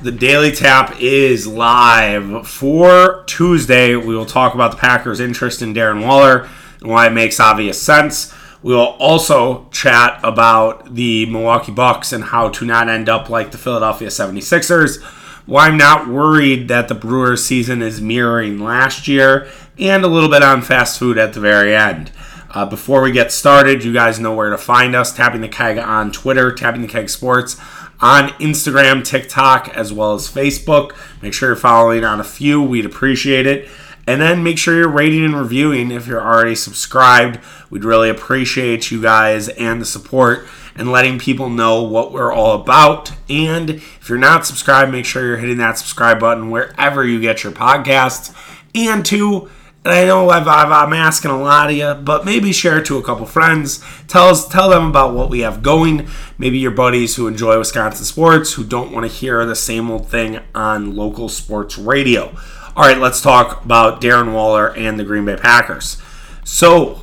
The Daily Tap is live for Tuesday. We will talk about the Packers' interest in Darren Waller and why it makes obvious sense. We will also chat about the Milwaukee Bucks and how to not end up like the Philadelphia 76ers. Why I'm not worried that the Brewers season is mirroring last year, and a little bit on fast food at the very end. Uh, before we get started, you guys know where to find us. Tapping the Keg on Twitter, Tapping the Keg Sports on Instagram, TikTok, as well as Facebook. Make sure you're following on a few. We'd appreciate it. And then make sure you're rating and reviewing if you're already subscribed. We'd really appreciate you guys and the support and letting people know what we're all about. And if you're not subscribed, make sure you're hitting that subscribe button wherever you get your podcasts. And two, and I know I've, i am asking a lot of you, but maybe share it to a couple friends. Tell us, tell them about what we have going. Maybe your buddies who enjoy Wisconsin sports, who don't want to hear the same old thing on local sports radio. All right, let's talk about Darren Waller and the Green Bay Packers. So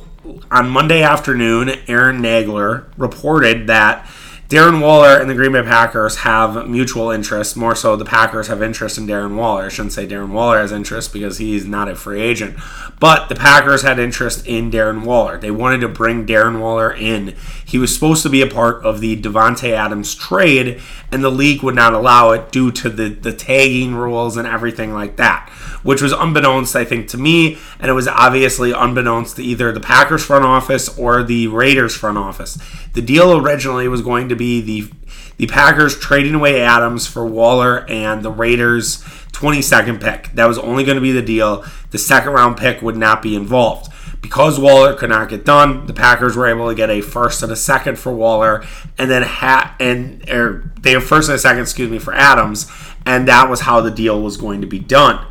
on Monday afternoon, Aaron Nagler reported that Darren Waller and the Green Bay Packers have mutual interest. More so, the Packers have interest in Darren Waller. I shouldn't say Darren Waller has interest because he's not a free agent. But the Packers had interest in Darren Waller. They wanted to bring Darren Waller in. He was supposed to be a part of the Davante Adams trade, and the league would not allow it due to the, the tagging rules and everything like that, which was unbeknownst, I think, to me, and it was obviously unbeknownst to either the Packers front office or the Raiders front office. The deal originally was going to be the the Packers trading away Adams for Waller and the Raiders 22nd pick. That was only going to be the deal. The second round pick would not be involved. Because Waller could not get done, the Packers were able to get a first and a second for Waller, and then ha- and or they have first and a second, excuse me, for Adams, and that was how the deal was going to be done.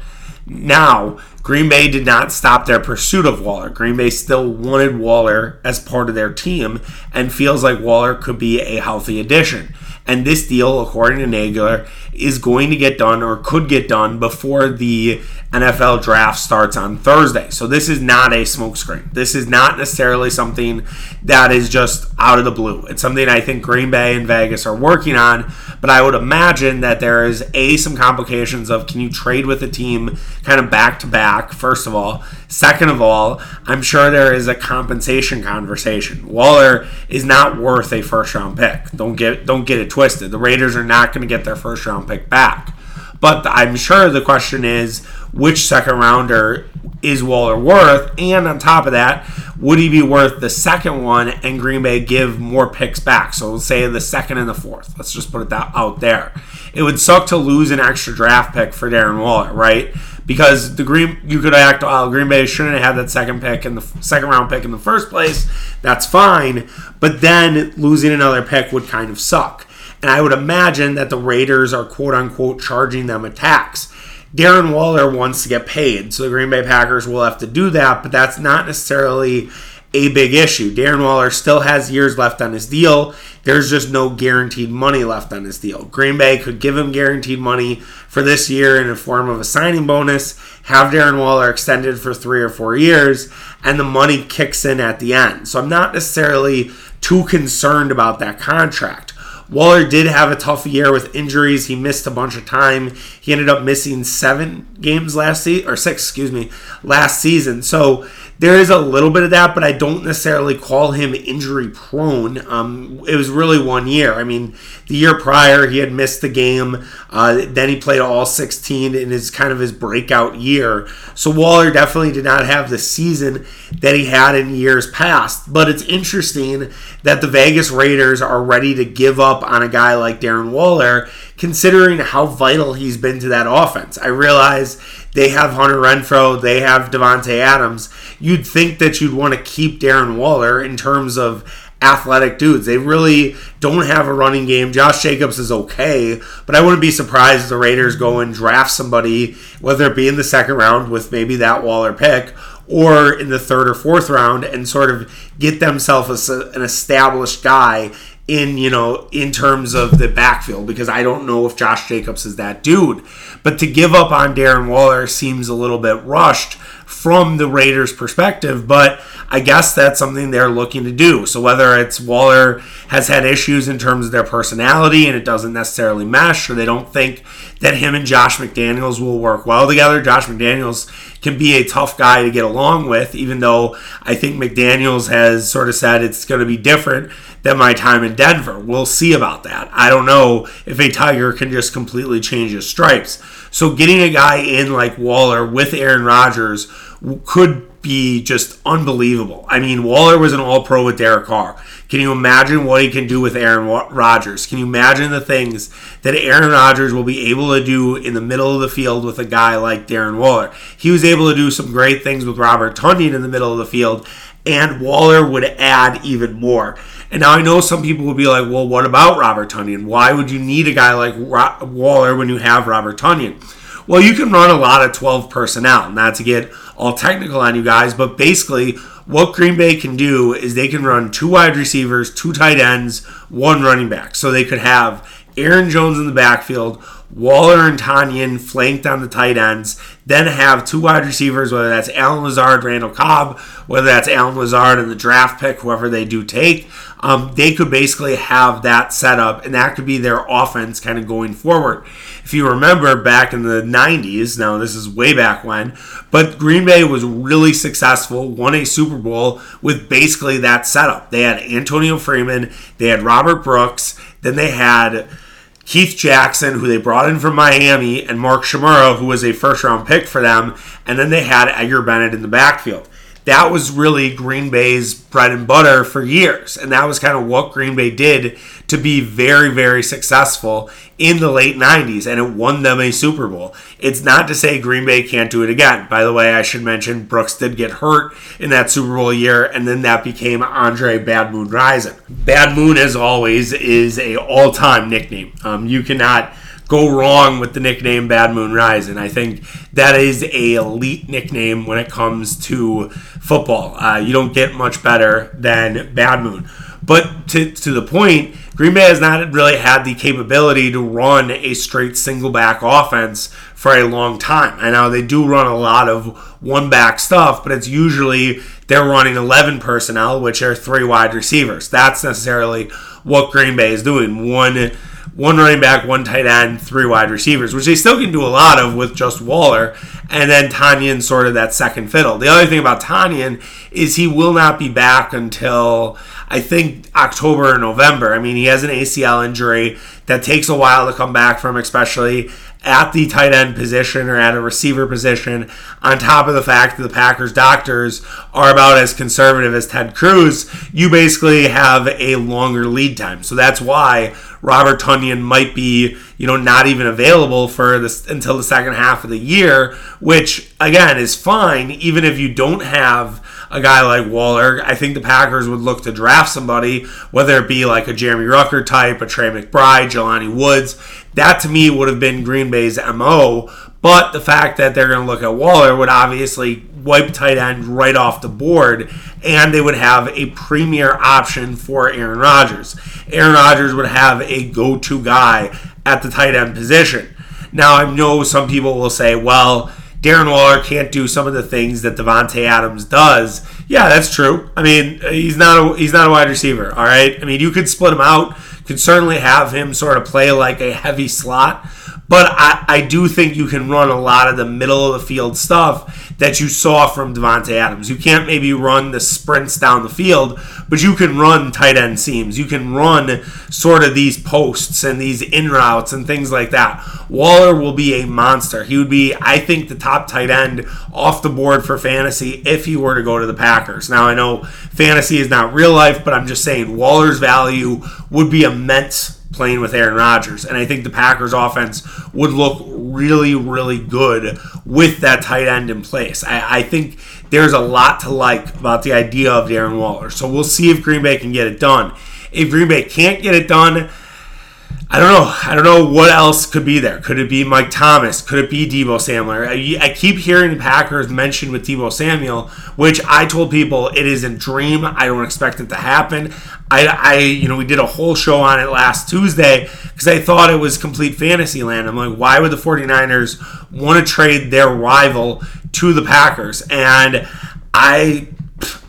Now, Green Bay did not stop their pursuit of Waller. Green Bay still wanted Waller as part of their team and feels like Waller could be a healthy addition. And this deal, according to Nagler, is going to get done or could get done before the NFL draft starts on Thursday. So this is not a smokescreen. This is not necessarily something that is just out of the blue. It's something I think Green Bay and Vegas are working on, but I would imagine that there is a some complications of can you trade with a team kind of back to back first of all. Second of all, I'm sure there is a compensation conversation. Waller is not worth a first round pick. Don't get don't get it twisted. The Raiders are not going to get their first round pick back. But I'm sure the question is which second rounder is Waller worth? And on top of that, would he be worth the second one and Green Bay give more picks back? So let's say the second and the fourth. Let's just put it that out there. It would suck to lose an extra draft pick for Darren Waller, right? Because the Green you could act well, Green Bay shouldn't have had that second pick in the second round pick in the first place. That's fine, but then losing another pick would kind of suck. And I would imagine that the Raiders are quote unquote charging them a tax. Darren Waller wants to get paid, so the Green Bay Packers will have to do that, but that's not necessarily a big issue. Darren Waller still has years left on his deal. There's just no guaranteed money left on his deal. Green Bay could give him guaranteed money for this year in the form of a signing bonus, have Darren Waller extended for three or four years, and the money kicks in at the end. So I'm not necessarily too concerned about that contract. Waller did have a tough year with injuries. He missed a bunch of time. He ended up missing seven games last season, or six, excuse me, last season. So there is a little bit of that, but I don't necessarily call him injury prone. Um, it was really one year. I mean, the year prior he had missed the game. Uh, then he played all 16 in his kind of his breakout year. So Waller definitely did not have the season that he had in years past. But it's interesting that the Vegas Raiders are ready to give up on a guy like Darren Waller, considering how vital he's been to that offense. I realize they have Hunter Renfrow, they have Davante Adams. You'd think that you'd want to keep Darren Waller in terms of athletic dudes. They really don't have a running game. Josh Jacobs is okay, but I wouldn't be surprised if the Raiders go and draft somebody, whether it be in the second round with maybe that Waller pick or in the third or fourth round and sort of get themselves an established guy in you know in terms of the backfield because I don't know if Josh Jacobs is that dude. But to give up on Darren Waller seems a little bit rushed from the Raiders' perspective, but I guess that's something they're looking to do. So whether it's Waller has had issues in terms of their personality and it doesn't necessarily mesh, or they don't think that him and Josh McDaniels will work well together. Josh McDaniels can be a tough guy to get along with, even though I think McDaniels has sort of said it's going to be different than my time in Denver. We'll see about that. I don't know if a Tiger can just completely change his stripes. So getting a guy in like Waller with Aaron Rodgers could be just unbelievable. I mean, Waller was an all pro with Derek Carr. Can you imagine what he can do with Aaron Rodgers? Can you imagine the things that Aaron Rodgers will be able to do in the middle of the field with a guy like Darren Waller? He was able to do some great things with Robert Tonyan in the middle of the field, and Waller would add even more. And now I know some people will be like, well, what about Robert Tonyan? Why would you need a guy like Waller when you have Robert Tonyan? Well, you can run a lot of 12 personnel, not to get all technical on you guys, but basically, what Green Bay can do is they can run two wide receivers, two tight ends, one running back. So they could have Aaron Jones in the backfield, Waller and Tonyan flanked on the tight ends, then have two wide receivers, whether that's Allen Lazard, Randall Cobb, whether that's Allen Lazard and the draft pick, whoever they do take. Um, they could basically have that set up, and that could be their offense kind of going forward. If you remember back in the 90s, now this is way back when, but Green Bay was really successful, won a Super Bowl with basically that setup. They had Antonio Freeman, they had Robert Brooks, then they had Keith Jackson, who they brought in from Miami, and Mark Chmura, who was a first round pick for them, and then they had Edgar Bennett in the backfield that was really Green Bay's bread and butter for years. And that was kind of what Green Bay did to be very, very successful in the late 90s. And it won them a Super Bowl. It's not to say Green Bay can't do it again. By the way, I should mention Brooks did get hurt in that Super Bowl year, and then that became Andre Bad Moon Rising. Bad Moon, as always, is a all time nickname. Um, you cannot go wrong with the nickname Bad Moon Rising. I think that is a elite nickname when it comes to football. Uh, you don't get much better than Bad Moon. But to, to the point, Green Bay has not really had the capability to run a straight single back offense for a long time. I know they do run a lot of one back stuff, but it's usually they're running 11 personnel, which are three wide receivers. That's necessarily what Green Bay is doing. One one running back, one tight end, three wide receivers, which they still can do a lot of with just Waller, and then Tonyan sort of that second fiddle. The other thing about Tonyan is he will not be back until I think October or November. I mean, he has an ACL injury that takes a while to come back from, especially at the tight end position or at a receiver position, on top of the fact that the Packers doctors are about as conservative as Ted Cruz, you basically have a longer lead time. So that's why Robert Tonyan might be, you know, not even available for this until the second half of the year, which again is fine, even if you don't have a guy like Waller. I think the Packers would look to draft somebody, whether it be like a Jeremy Ruckert type, a Trey McBride, Jelani Woods. That to me would have been Green Bay's MO. But the fact that they're going to look at Waller would obviously wipe tight end right off the board, and they would have a premier option for Aaron Rodgers. Aaron Rodgers would have a go to guy at the tight end position. Now, I know some people will say, well, Darren Waller can't do some of the things that Davante Adams does. Yeah, that's true. I mean, he's not a he's not a wide receiver. All right. I mean, you could split him out. Could certainly have him sort of play like a heavy slot. But I, I do think you can run a lot of the middle of the field stuff that you saw from Davante Adams. You can't maybe run the sprints down the field, but you can run tight end seams. You can run sort of these posts and these in routes and things like that. Waller will be a monster. He would be, I think, the top tight end off the board for fantasy if he were to go to the Packers. Now, I know fantasy is not real life, but I'm just saying Waller's value would be immense playing with Aaron Rodgers. And I think the Packers offense would look really, really good with that tight end in place. I, I, think there's a lot to like about the idea of Darren Waller. So we'll see if Green Bay can get it done. If Green Bay can't get it done, I don't know. I don't know what else could be there. Could it be Mike Thomas? Could it be Deebo Samuel? I, keep hearing Packers mentioned with Deebo Samuel, which I told people it is a dream. I don't expect it to happen. I, I you know, we did a whole show on it last Tuesday because I thought it was complete fantasy land. I'm like, why would the 49ers want to trade their rival to the Packers? And I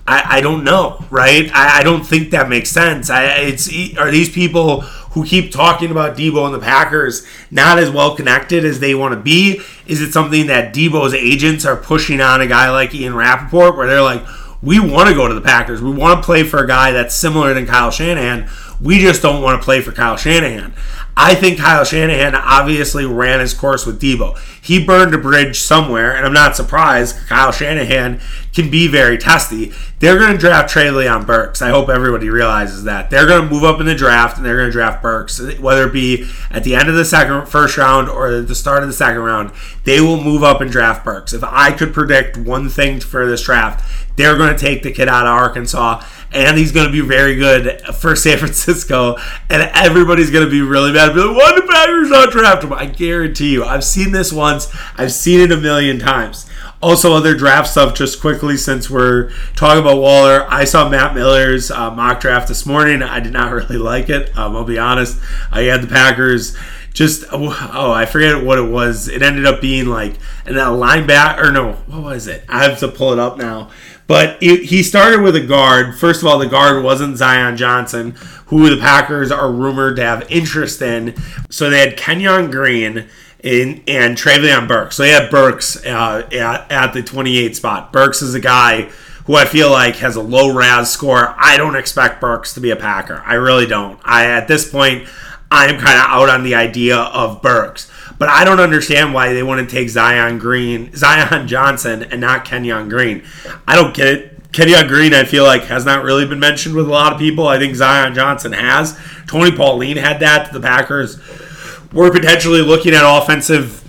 I, I don't know, right? I, I don't think that makes sense. I, it's are these people who keep talking about Deebo and the Packers not as well connected as they want to be? Is it something that Deebo's agents are pushing on a guy like Ian Rapoport where they're like, we want to go to the Packers. We want to play for a guy that's similar than Kyle Shanahan. We just don't want to play for Kyle Shanahan. I think Kyle Shanahan obviously ran his course with Deebo. He burned a bridge somewhere, and I'm not surprised. Kyle Shanahan can be very testy. They're going to draft Treylon Burks. I hope everybody realizes that. They're going to move up in the draft, and they're going to draft Burks. Whether it be at the end of the second, first round or the start of the second round, they will move up and draft Burks. If I could predict one thing for this draft, they're going to take the kid out of Arkansas and he's going to be very good for San Francisco, and everybody's going to be really mad. Be like, why the Packers not draft him? I guarantee you. I've seen this once. I've seen it a million times. Also, other draft stuff, just quickly, since we're talking about Waller, I saw Matt Miller's uh, mock draft this morning. I did not really like it. Um, I'll be honest. I had the Packers just oh I forget what it was. It ended up being like and that linebacker or no, what was it? I have to pull it up now. But it, he started with a guard. First of all, the guard wasn't Zion Johnson, who the Packers are rumored to have interest in. So they had Kenyon Green in, and Treylon Burks. So they had Burks uh, at, at the 28 spot. Burks is a guy who I feel like has a low RAS score. I don't expect Burks to be a Packer. I really don't. I at this point, I am kind of out on the idea of Burks. But I don't understand why they want to take Zion Green, Zion Johnson, and not Kenyon Green. I don't get it. Kenyon Green, I feel like, has not really been mentioned with a lot of people. I think Zion Johnson has. Tony Pauline had that. The Packers were potentially looking at offensive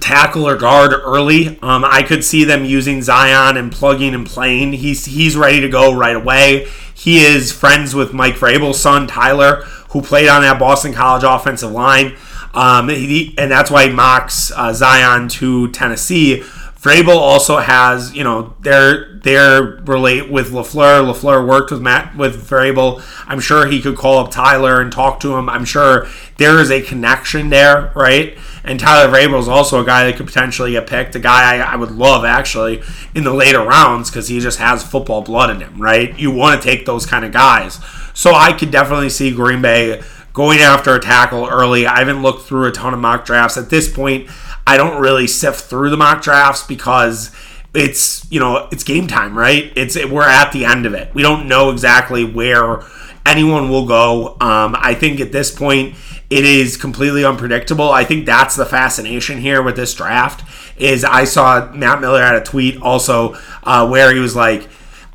tackle or guard early. Um, I could see them using Zion and plugging and playing. He's he's ready to go right away. He is friends with Mike Vrabel's son Tyler, who played on that Boston College offensive line. Um, he, and that's why he mocks uh, Zion to Tennessee. Vrabel also has, you know, they're they're relate with LaFleur. LaFleur worked with Matt with Vrabel. I'm sure he could call up Tyler and talk to him. I'm sure there is a connection there, right? And Tyler Vrabel is also a guy that could potentially get picked. A guy I, I would love actually in the later rounds because he just has football blood in him, right? You want to take those kind of guys. So I could definitely see Green Bay going after a tackle early. I haven't looked through a ton of mock drafts. At this point, I don't really sift through the mock drafts because it's, you know, it's game time, right? It's we're at the end of it. We don't know exactly where anyone will go. Um, I think at this point it is completely unpredictable. I think that's the fascination here with this draft. Is I saw Matt Miller had a tweet also uh, where he was like,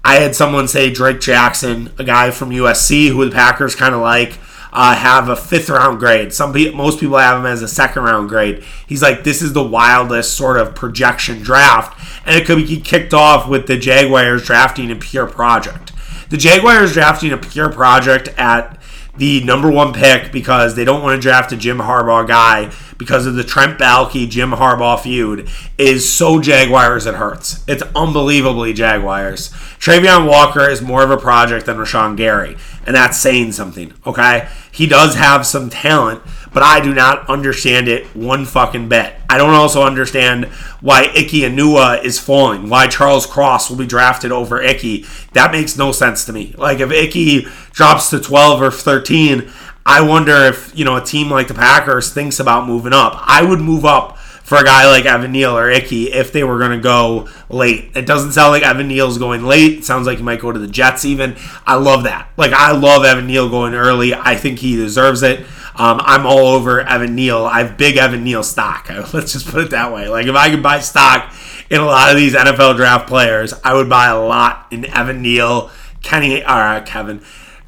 I had someone say Drake Jackson, a guy from USC who the Packers kind of like uh, have a fifth round grade. Some people, most people have him as a second round grade. He's like, this is the wildest sort of projection draft, and it could be kicked off with the Jaguars drafting a pure project. The Jaguars drafting a pure project at the number one pick because they don't want to draft a Jim Harbaugh guy because of the Trent Baalke Jim Harbaugh feud is so Jaguars it hurts. It's unbelievably Jaguars. Travon Walker is more of a project than Rashan Gary, and that's saying something, okay? He does have some talent, but I do not understand it one fucking bit. I don't also understand why Ike Ekwonu is falling, why Charles Cross will be drafted over Icky. That makes no sense to me. Like if Icky drops to 12 or 13, I wonder if, you know, a team like the Packers thinks about moving up. I would move up for a guy like Evan Neal or Icky if they were going to go late. It doesn't sound like Evan Neal's going late. It sounds like he might go to the Jets even. I love that. Like, I love Evan Neal going early. I think he deserves it. Um, I'm all over Evan Neal. I have big Evan Neal stock. Let's just put it that way. Like, if I could buy stock in a lot of these NFL draft players, I would buy a lot in Evan Neal, Kenny, or uh, Kevin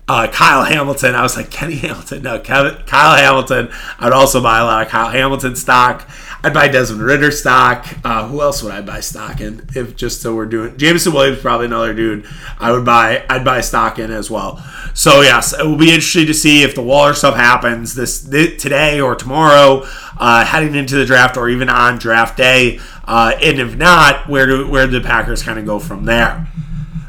uh, Kyle Hamilton. I was like, Kenny Hamilton. No, Kevin, Kyle Hamilton. I'd also buy a lot of Kyle Hamilton stock. I'd buy Desmond Ridder stock. Uh, who else would I buy stock in? If just so we're doing Jameson Williams, probably another dude I would buy. I'd buy stock in as well. So yes, it will be interesting to see if the Waller stuff happens this, this today or tomorrow, uh, heading into the draft or even on draft day. Uh, and if not, where do where do the Packers kind of go from there?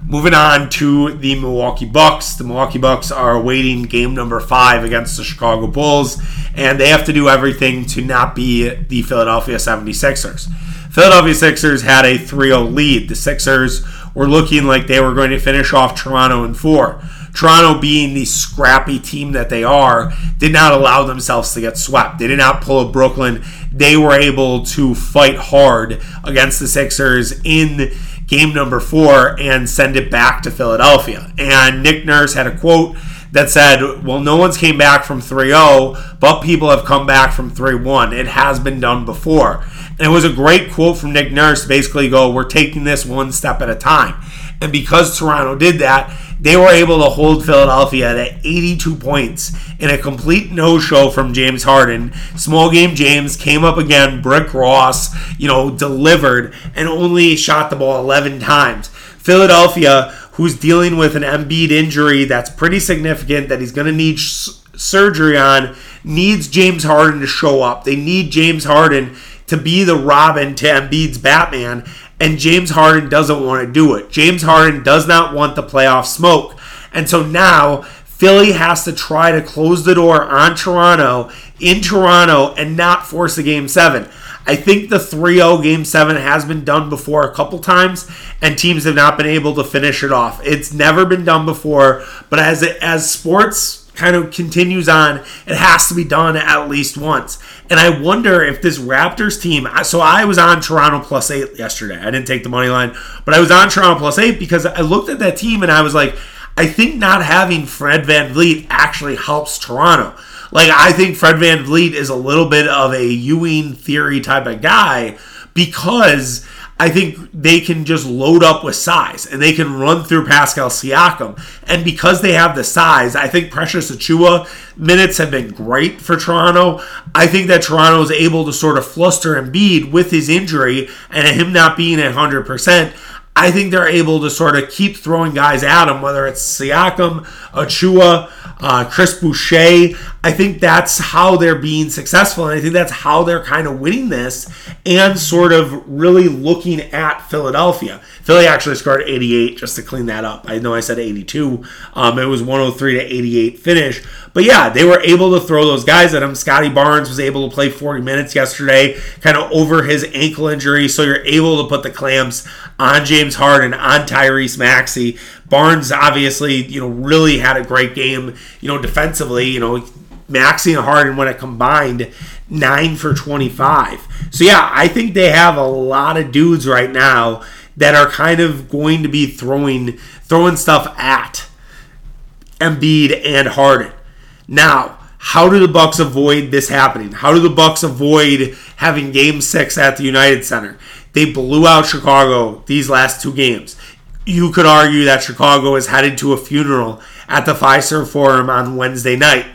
Moving on to the Milwaukee Bucks. The Milwaukee Bucks are awaiting game number five against the Chicago Bulls, and they have to do everything to not be the Philadelphia 76ers. Philadelphia Sixers had a 3 0 lead. The Sixers were looking like they were going to finish off Toronto in four. Toronto, being the scrappy team that they are, did not allow themselves to get swept. They did not pull a Brooklyn. They were able to fight hard against the Sixers in game number four and send it back to Philadelphia. And Nick Nurse had a quote that said, Well, no one's came back from 3 0, but people have come back from 3 1. It has been done before. And it was a great quote from Nick Nurse basically go, We're taking this one step at a time. And because Toronto did that, they were able to hold Philadelphia at 82 points in a complete no-show from James Harden. Small game James came up again. Brick Ross, you know, delivered and only shot the ball 11 times. Philadelphia, who's dealing with an Embiid injury that's pretty significant that he's going to need sh- surgery on, needs James Harden to show up. They need James Harden to be the Robin to Embiid's Batman and James Harden doesn't want to do it. James Harden does not want the playoff smoke. And so now Philly has to try to close the door on Toronto in Toronto and not force a game seven. I think the 3 0 game seven has been done before a couple times, and teams have not been able to finish it off. It's never been done before, but as it, as sports kind of continues on, it has to be done at least once. And I wonder if this Raptors team. So I was on Toronto plus eight yesterday. I didn't take the money line, but I was on Toronto plus eight because I looked at that team and I was like, I think not having Fred VanVleet actually helps Toronto. Like, I think Fred VanVleet is a little bit of a Ewing theory type of guy because I think they can just load up with size and they can run through Pascal Siakam. And because they have the size, I think Precious Achiuwa minutes have been great for Toronto. I think that Toronto is able to sort of fluster Embiid with his injury and him not being at 100%. I think they're able to sort of keep throwing guys at him, whether it's Siakam, Achiuwa, uh, Chris Boucher. I think that's how they're being successful, and I think that's how they're kind of winning this and sort of really looking at Philadelphia. Philly actually scored 88 just to clean that up. I know I said 82. Um, it was 103 to 88 finish, but yeah, they were able to throw those guys at him. Scottie Barnes was able to play 40 minutes yesterday, kind of over his ankle injury, so you're able to put the clamps on James Harden, on Tyrese Maxey. Barnes obviously, you know, really had a great game, you know, defensively, you know, Maxey and Harden when it combined 9 for 25. So yeah, I think they have a lot of dudes right now that are kind of going to be throwing throwing stuff at Embiid and Harden. Now, how do the Bucks avoid this happening? How do the Bucks avoid having game 6 at the United Center? They blew out Chicago these last two games you could argue that Chicago is headed to a funeral at the Fiserv Forum on Wednesday night.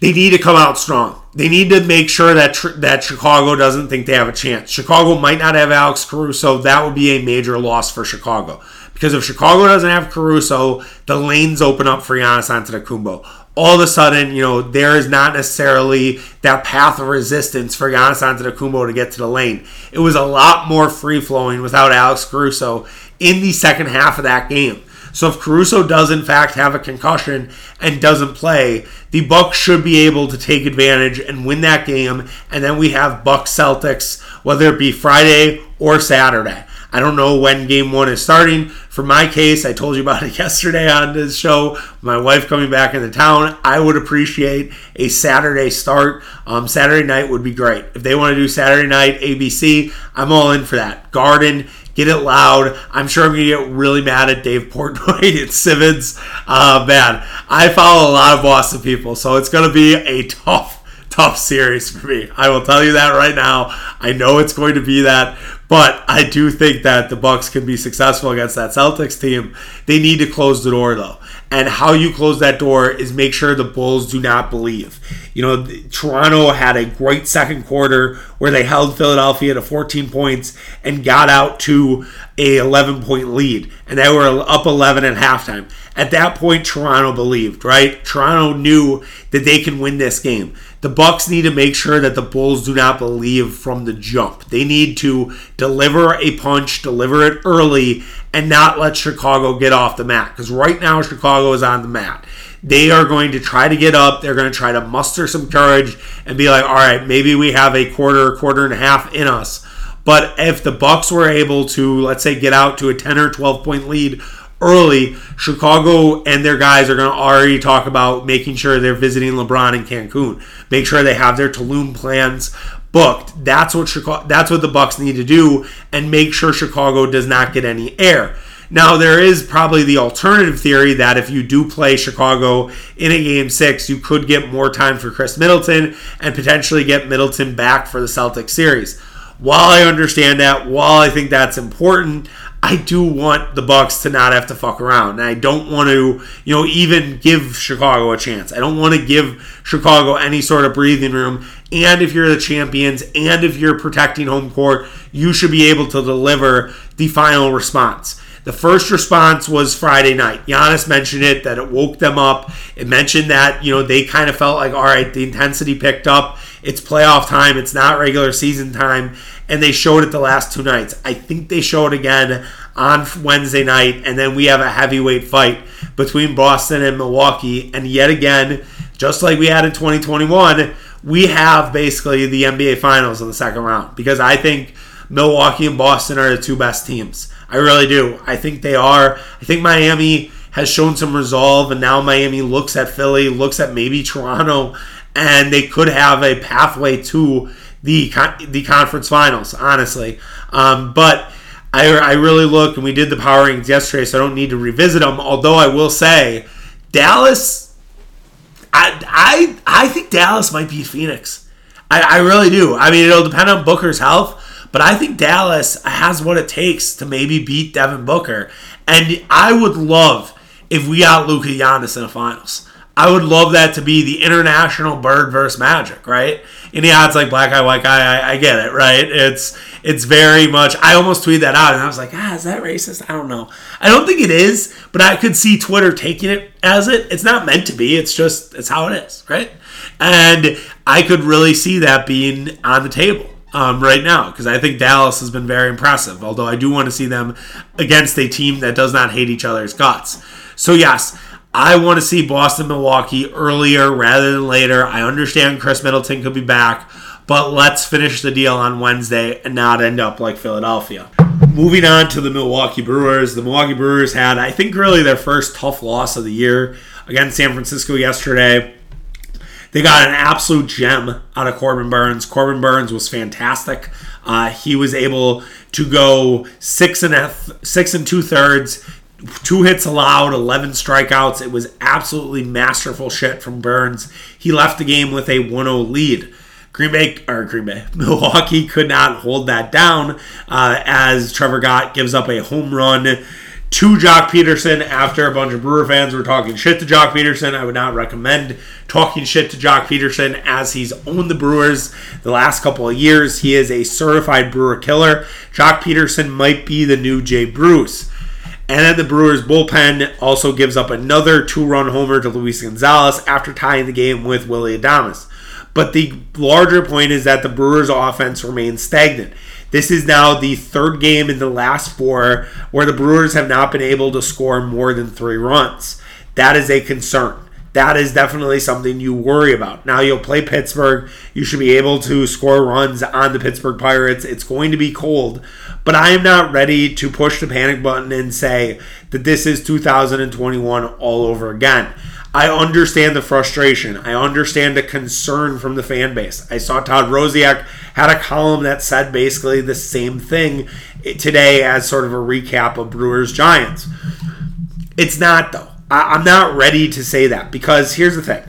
They need to come out strong. They need to make sure that that Chicago doesn't think they have a chance. Chicago might not have Alex Caruso. That would be a major loss for Chicago. Because if Chicago doesn't have Caruso, the lanes open up for Giannis Antetokounmpo. All of a sudden, you know, there is not necessarily that path of resistance for Giannis Antetokounmpo to get to the lane. It was a lot more free flowing without Alex Caruso, in the second half of that game. So if Caruso does in fact have a concussion and doesn't play, the Bucks should be able to take advantage and win that game. And then we have Bucks Celtics, whether it be Friday or Saturday. I don't know when game one is starting. For my case, I told you about it yesterday on this show. My wife coming back into town, I would appreciate a Saturday start. Um, Saturday night would be great. If they want to do Saturday night ABC, I'm all in for that. Garden, get it loud. I'm sure I'm going to get really mad at Dave Portnoy and Simmons. Uh, man, I follow a lot of Boston people, so it's going to be a tough, tough series for me. I will tell you that right now. I know it's going to be that, but I do think that the Bucks can be successful against that Celtics team. They need to close the door though. And how you close that door is make sure the Bulls do not believe. You know, Toronto had a great second quarter where they held Philadelphia to 14 points and got out to a 11 point lead, and they were up 11 at halftime. At that point, Toronto believed, right? Toronto knew that they can win this game. The Bucks need to make sure that the Bulls do not believe from the jump. They need to deliver a punch, deliver it early, and not let Chicago get off the mat. Because right now, Chicago is on the mat. They are going to try to get up. They're going to try to muster some courage and be like, all right, maybe we have a quarter, quarter and a half in us. But if the Bucks were able to, let's say, get out to a 10 or 12 point lead early, Chicago and their guys are going to already talk about making sure they're visiting LeBron in Cancun. Make sure they have their Tulum plans booked. That's what Chicago, that's what the Bucks need to do and make sure Chicago does not get any air. Now there is probably the alternative theory that if you do play Chicago in a game 6, you could get more time for Khris Middleton and potentially get Middleton back for the Celtics series. While I understand that, while I think that's important, I do want the Bucks to not have to fuck around. And I don't want to, you know, even give Chicago a chance. I don't want to give Chicago any sort of breathing room. And if you're the champions and if you're protecting home court, you should be able to deliver the final response. The first response was Friday night. Giannis mentioned it that it woke them up. It mentioned that, you know, they kind of felt like, all right, the intensity picked up. It's playoff time. It's not regular season time and they showed it the last two nights. I think they show it again on Wednesday night, and then we have a heavyweight fight between Boston and Milwaukee. And yet again, just like we had in 2021, we have basically the NBA Finals in the second round because I think Milwaukee and Boston are the two best teams. I really do. I think they are. I think Miami has shown some resolve, and now Miami looks at Philly, looks at maybe Toronto, and they could have a pathway to the the conference finals, honestly. Um, but I, I really look, and we did the power yesterday, so I don't need to revisit them. Although I will say, Dallas, I I I think Dallas might be Phoenix. I, I really do. I mean, it'll depend on Booker's health, but I think Dallas has what it takes to maybe beat Devin Booker. And I would love if we got Luka Giannis in the finals. I would love that to be the international bird versus magic, right? And yeah, it's like black guy, white guy. I, I, get it, right? It's it's very much. I almost tweeted that out, and I was like, ah, is that racist? I don't know. I don't think it is, but I could see Twitter taking it as it. It's not meant to be. It's just it's how it is, right? And I could really see that being on the table. Um, right now because I think Dallas has been very impressive. Although I do want to see them against a team that does not hate each other's guts. So yes, I want to see Boston Milwaukee earlier rather than later. I understand Khris Middleton could be back, but let's finish the deal on Wednesday and not end up like Philadelphia. Moving on to the Milwaukee Brewers. The Milwaukee Brewers had, I think, really their first tough loss of the year against San Francisco yesterday. They got an absolute gem out of Corbin Burnes. Corbin Burnes was fantastic. Uh, he was able to go six and a, six and two thirds two hits allowed, 11 strikeouts. It was absolutely masterful shit from Burnes. He left the game with a 1-0 lead. Green Bay or Green Bay, Milwaukee could not hold that down uh, as Trevor Gott gives up a home run to Joc Pederson after a bunch of Brewer fans were talking shit to Joc Pederson. I would not recommend talking shit to Joc Pederson as he's owned the Brewers the last couple of years. He is a certified Brewer killer. Joc Pederson might be the new Jay Bruce. And then the Brewers bullpen also gives up another two run homer to Luis Gonzalez after tying the game with Willy Adames. But the larger point is that the Brewers' offense remains stagnant. This is now the third game in the last four where the Brewers have not been able to score more than three runs. That is a concern that is definitely something you worry about. Now you'll play Pittsburgh. You should be able to score runs on the Pittsburgh Pirates. It's going to be cold, but I am not ready to push the panic button and say that this is 2021 all over again. I understand the frustration. I understand the concern from the fan base. I saw Todd Rosiak had a column that said basically the same thing today as sort of a recap of Brewers Giants. It's not though. I, am not ready to say that because here's the thing.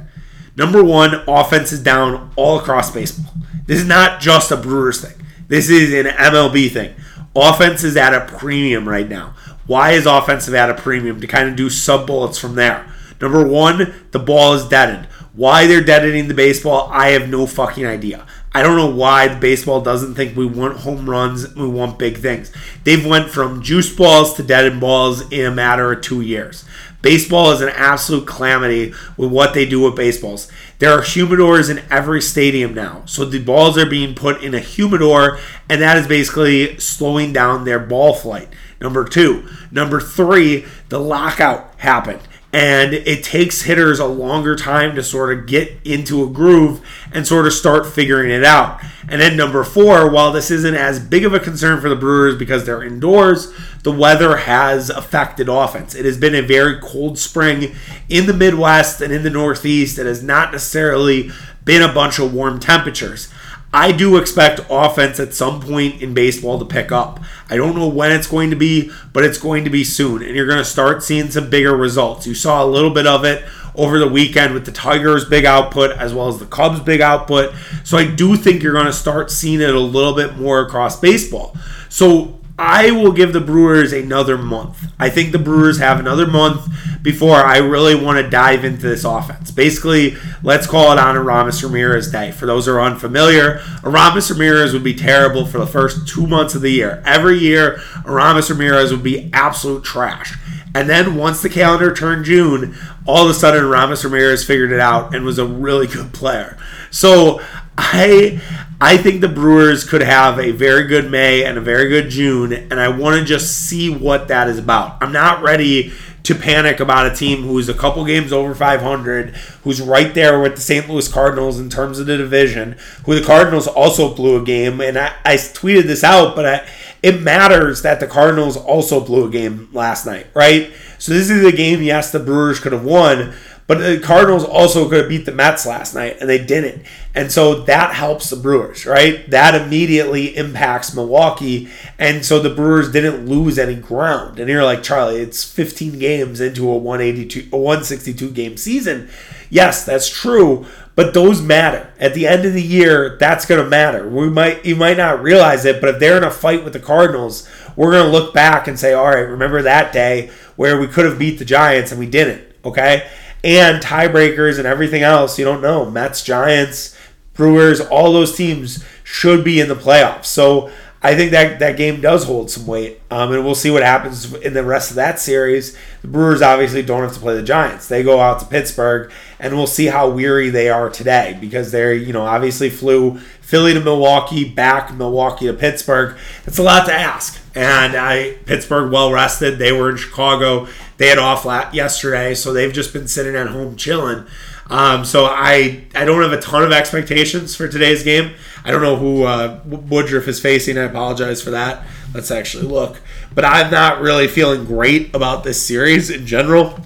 Number one, offense is down all across baseball. This is not just a Brewers thing. This is an MLB thing. Offense is at a premium right now. Why is offensive at a premium? To kind of do sub bullets from there. Number one, the ball is deadened. Why they're deadening the baseball, I have no fucking idea. I don't know why the baseball doesn't think we want home runs, we want big things. They've went from juice balls to deadened balls in a matter of two years. Baseball is an absolute calamity with what they do with baseballs. There are humidors in every stadium now. So the balls are being put in a humidor, and that is basically slowing down their ball flight. Number two. Number three, the lockout happened and it takes hitters a longer time to sort of get into a groove and sort of start figuring it out. And then number four, while this isn't as big of a concern for the Brewers because they're indoors, the weather has affected offense. It has been a very cold spring in the Midwest and in the Northeast. It has not necessarily been a bunch of warm temperatures. I do expect offense at some point in baseball to pick up. I don't know when it's going to be, but it's going to be soon. And you're going to start seeing some bigger results. You saw a little bit of it over the weekend with the Tigers' big output as well as the Cubs' big output. So I do think you're going to start seeing it a little bit more across baseball. So I will give the Brewers another month. I think the Brewers have another month before I really want to dive into this offense. Basically, let's call it on Aramis Ramirez Day. For those who are unfamiliar, Aramis Ramirez would be terrible for the first two months of the year. Every year, Aramis Ramirez would be absolute trash. And then once the calendar turned June, all of a sudden Aramis Ramirez figured it out and was a really good player. So I I think the Brewers could have a very good May and a very good June, and I want to just see what that is about. I'm not ready to panic about a team who's a couple games over 500, who's right there with the St. Louis Cardinals in terms of the division, who the Cardinals also blew a game. And I, I tweeted this out, but I, it matters that the Cardinals also blew a game last night, right? So this is a game, yes, the Brewers could have won, but the Cardinals also could have beat the Mets last night, and they didn't. And so that helps the Brewers, right? That immediately impacts Milwaukee. And so the Brewers didn't lose any ground. And you're like, Charlie, it's 15 games into a 182, a 162 game season. Yes, that's true, but those matter. At the end of the year, that's going to matter. We might you might not realize it, but if they're in a fight with the Cardinals, we're going to look back and say, "All right, remember that day where we could have beat the Giants and we didn't." Okay? And tiebreakers and everything else. You don't know. Mets, Giants, Brewers, all those teams should be in the playoffs. So I think that that game does hold some weight, um, and we'll see what happens in the rest of that series. The Brewers obviously don't have to play the Giants; they go out to Pittsburgh, and we'll see how weary they are today because they're you know obviously flew Philly to Milwaukee, back Milwaukee to Pittsburgh. It's a lot to ask, and I Pittsburgh well rested. They were in Chicago; they had off yesterday, so they've just been sitting at home chilling. Um, so I I don't have a ton of expectations for today's game. I don't know who uh, Woodruff is facing. I apologize for that. Let's actually look. But I'm not really feeling great about this series in general.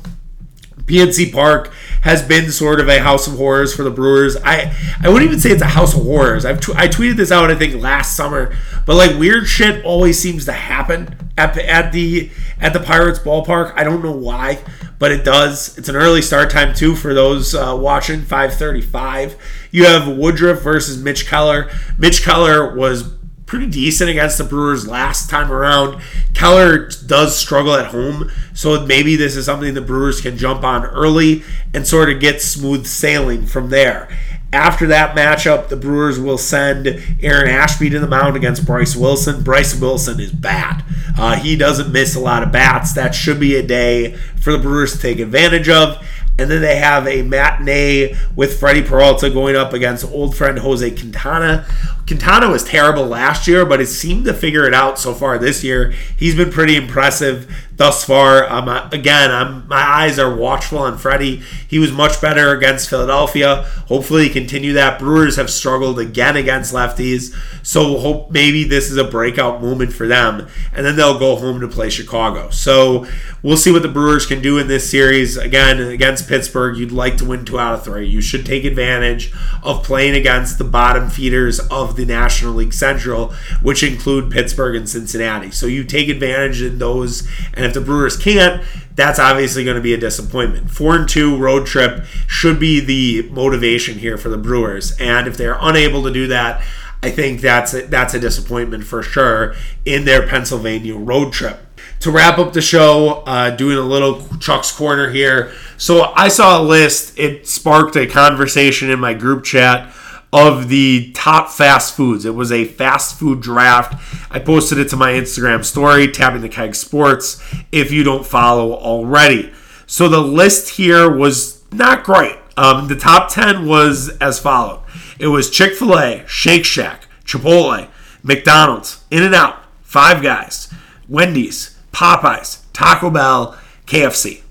PNC Park has been sort of a house of horrors for the Brewers. I I wouldn't even say it's a house of horrors. I've I tweeted this out I think last summer, but like weird shit always seems to happen at the at the at the Pirates ballpark. I don't know why, but it does. It's an early start time too for those uh, watching. 5:35. You have Woodruff versus Mitch Keller. Mitch Keller was pretty decent against the Brewers last time around. Keller does struggle at home, so maybe this is something the Brewers can jump on early and sort of get smooth sailing from there. After that matchup, the Brewers will send Aaron Ashby to the mound against Bryce Wilson. Bryce Wilson is bad. Uh, he doesn't miss a lot of bats. That should be a day for the Brewers to take advantage of. And then they have a matinee with Freddy Peralta going up against old friend Jose Quintana. Quintana was terrible last year, but has seemed to figure it out so far this year. He's been pretty impressive thus far. Um, again, I'm, my eyes are watchful on Freddy. He was much better against Philadelphia. Hopefully, continue that. Brewers have struggled again against lefties, so hope maybe this is a breakout moment for them, and then they'll go home to play Chicago. So we'll see what the Brewers can do in this series. Again, against Pittsburgh, you'd like to win two out of three. You should take advantage of playing against the bottom feeders of the National League Central, which include Pittsburgh and Cincinnati. So you take advantage in those and and if the Brewers can't, that's obviously going to be a disappointment. Four and two road trip should be the motivation here for the Brewers, and if they're unable to do that, I think that's a, that's a disappointment for sure in their Pennsylvania road trip. to wrap up the show, uh, doing a little Chuck's Corner here. So I saw a list. It sparked a conversation in my group chat of the top fast foods. It was a fast food draft. I posted it to my Instagram story, tapping the keg sports, if you don't follow already. So the list here was not great. Um, the top 10 was as followed it was Chick fil A, Shake Shack, Chipotle, McDonald's, In N Out, Five Guys, Wendy's, Popeyes, Taco Bell, KFC.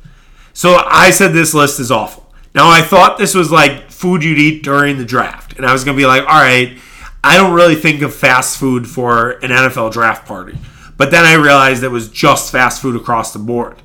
So I said this list is awful. Now I thought this was like food you'd eat during the draft, and I was gonna be like, all right, I don't really think of fast food for an NFL draft party. But then I realized it was just fast food across the board.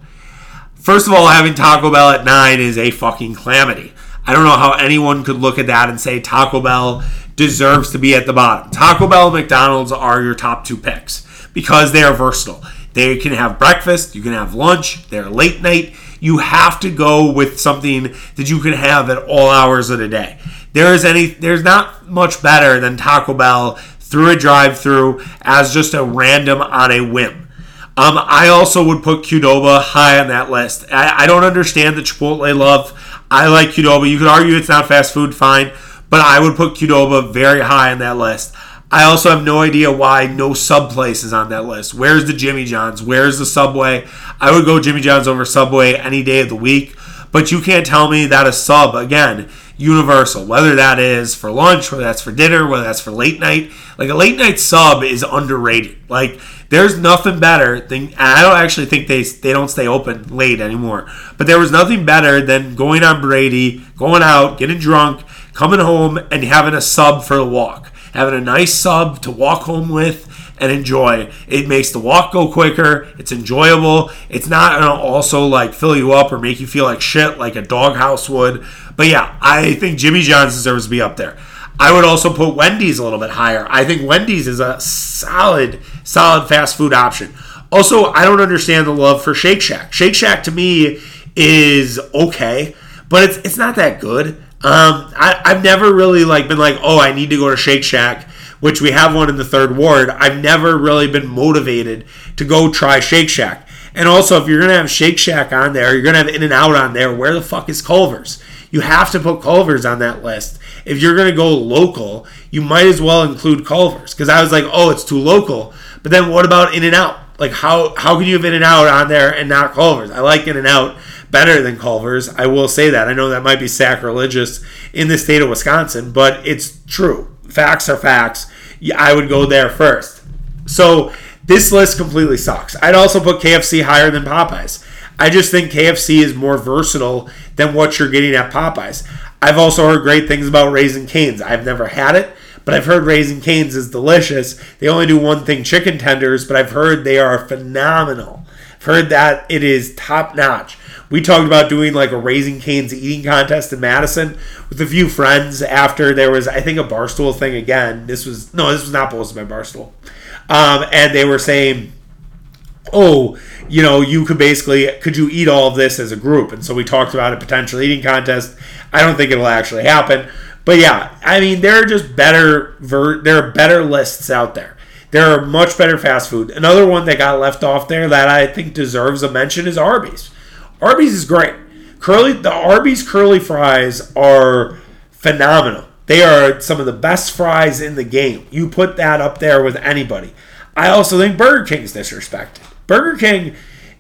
First of all, having Taco Bell at nine is a fucking calamity. I don't know how anyone could look at that and say Taco Bell deserves to be at the bottom. Taco Bell and McDonald's are your top two picks because they are versatile. They can have breakfast, you can have lunch, they're late night. You have to go with something that you can have at all hours of the day. There is any there's not much better than Taco Bell through a drive-through as just a random on a whim. Um, I also would put Qdoba high on that list. I, I don't understand the Chipotle love. I like Qdoba. You could argue it's not fast food, fine, but I would put Qdoba very high on that list. I also have no idea why no sub place is on that list. Where's the Jimmy John's? Where's the Subway? I would go Jimmy John's over Subway any day of the week, but you can't tell me that a sub, again, universal, whether that is for lunch, whether that's for dinner, whether that's for late night. Like a late night sub is underrated. Like there's nothing better than I don't actually think they they don't stay open late anymore. But there was nothing better than going on Brady, going out, getting drunk, coming home and having a sub for the walk having a nice sub to walk home with and enjoy. It makes the walk go quicker. It's enjoyable. It's not gonna also like fill you up or make you feel like shit like a doghouse would. But yeah, I think Jimmy John's deserves to be up there. I would also put Wendy's a little bit higher. I think Wendy's is a solid, solid fast food option. Also, I don't understand the love for Shake Shack. Shake Shack to me is okay, but it's it's not that good. Um, I, I've never really like been like, oh, I need to go to Shake Shack, which we have one in the third ward. I've never really been motivated to go try Shake Shack. And also, if you're gonna have Shake Shack on there, you're gonna have In and Out on there. Where the fuck is Culver's? You have to put Culver's on that list. If you're gonna go local, you might as well include Culver's. Because I was like, oh, it's too local. But then what about In and Out? Like how how can you have In and Out on there and not Culver's? I like In and Out better than Culver's. I will say that. I know that might be sacrilegious in the state of Wisconsin, but it's true. Facts are facts. I would go there first. So this list completely sucks. I'd also put KFC higher than Popeyes. I just think KFC is more versatile than what you're getting at Popeyes. I've also heard great things about Raising Cane's. I've never had it, but I've heard Raising Cane's is delicious. They only do one thing, chicken tenders, but I've heard they are phenomenal. I've heard that it is top notch. We talked about doing like a Raising Cane's eating contest in Madison with a few friends after there was, I think, a Barstool thing again. This was, no, this was not posted by Barstool. Um, and they were saying, oh, you know, you could basically, could you eat all of this as a group? And so we talked about a potential eating contest. I don't think it'll actually happen. But yeah, I mean, there are just better, ver- there are better lists out there. There are much better fast food. Another one that got left off there that I think deserves a mention is Arby's. Arby's is great. Curly the Arby's curly fries are phenomenal. They are some of the best fries in the game. You put that up there with anybody. I also think Burger King's disrespected. Burger King,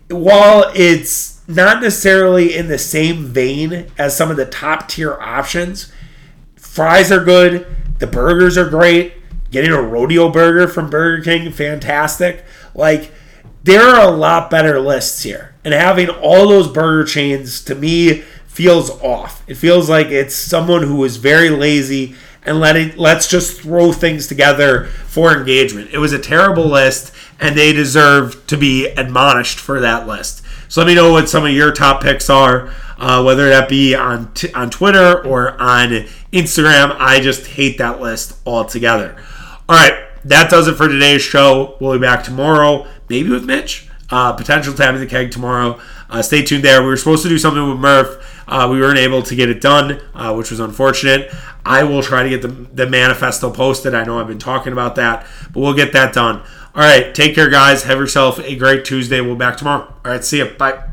while it's not necessarily in the same vein as some of the top tier options, fries are good. The burgers are great. Getting a rodeo burger from Burger King, fantastic. Like, there are a lot better lists here. And having all those burger chains to me feels off. It feels like it's someone who is very lazy and letting let's just throw things together for engagement. It was a terrible list and they deserve to be admonished for that list. So let me know what some of your top picks are, uh, whether that be on t- on Twitter or on Instagram. I just hate that list altogether. All right, that does it for today's show. We'll be back tomorrow, maybe with Mitch. Uh, potential tapping the keg tomorrow. Uh, stay tuned there. We were supposed to do something with Murph. Uh, we weren't able to get it done, uh, which was unfortunate. I will try to get the, the manifesto posted. I know I've been talking about that, but we'll get that done. All right, take care, guys. Have yourself a great Tuesday. We'll be back tomorrow. All right, see you. Bye.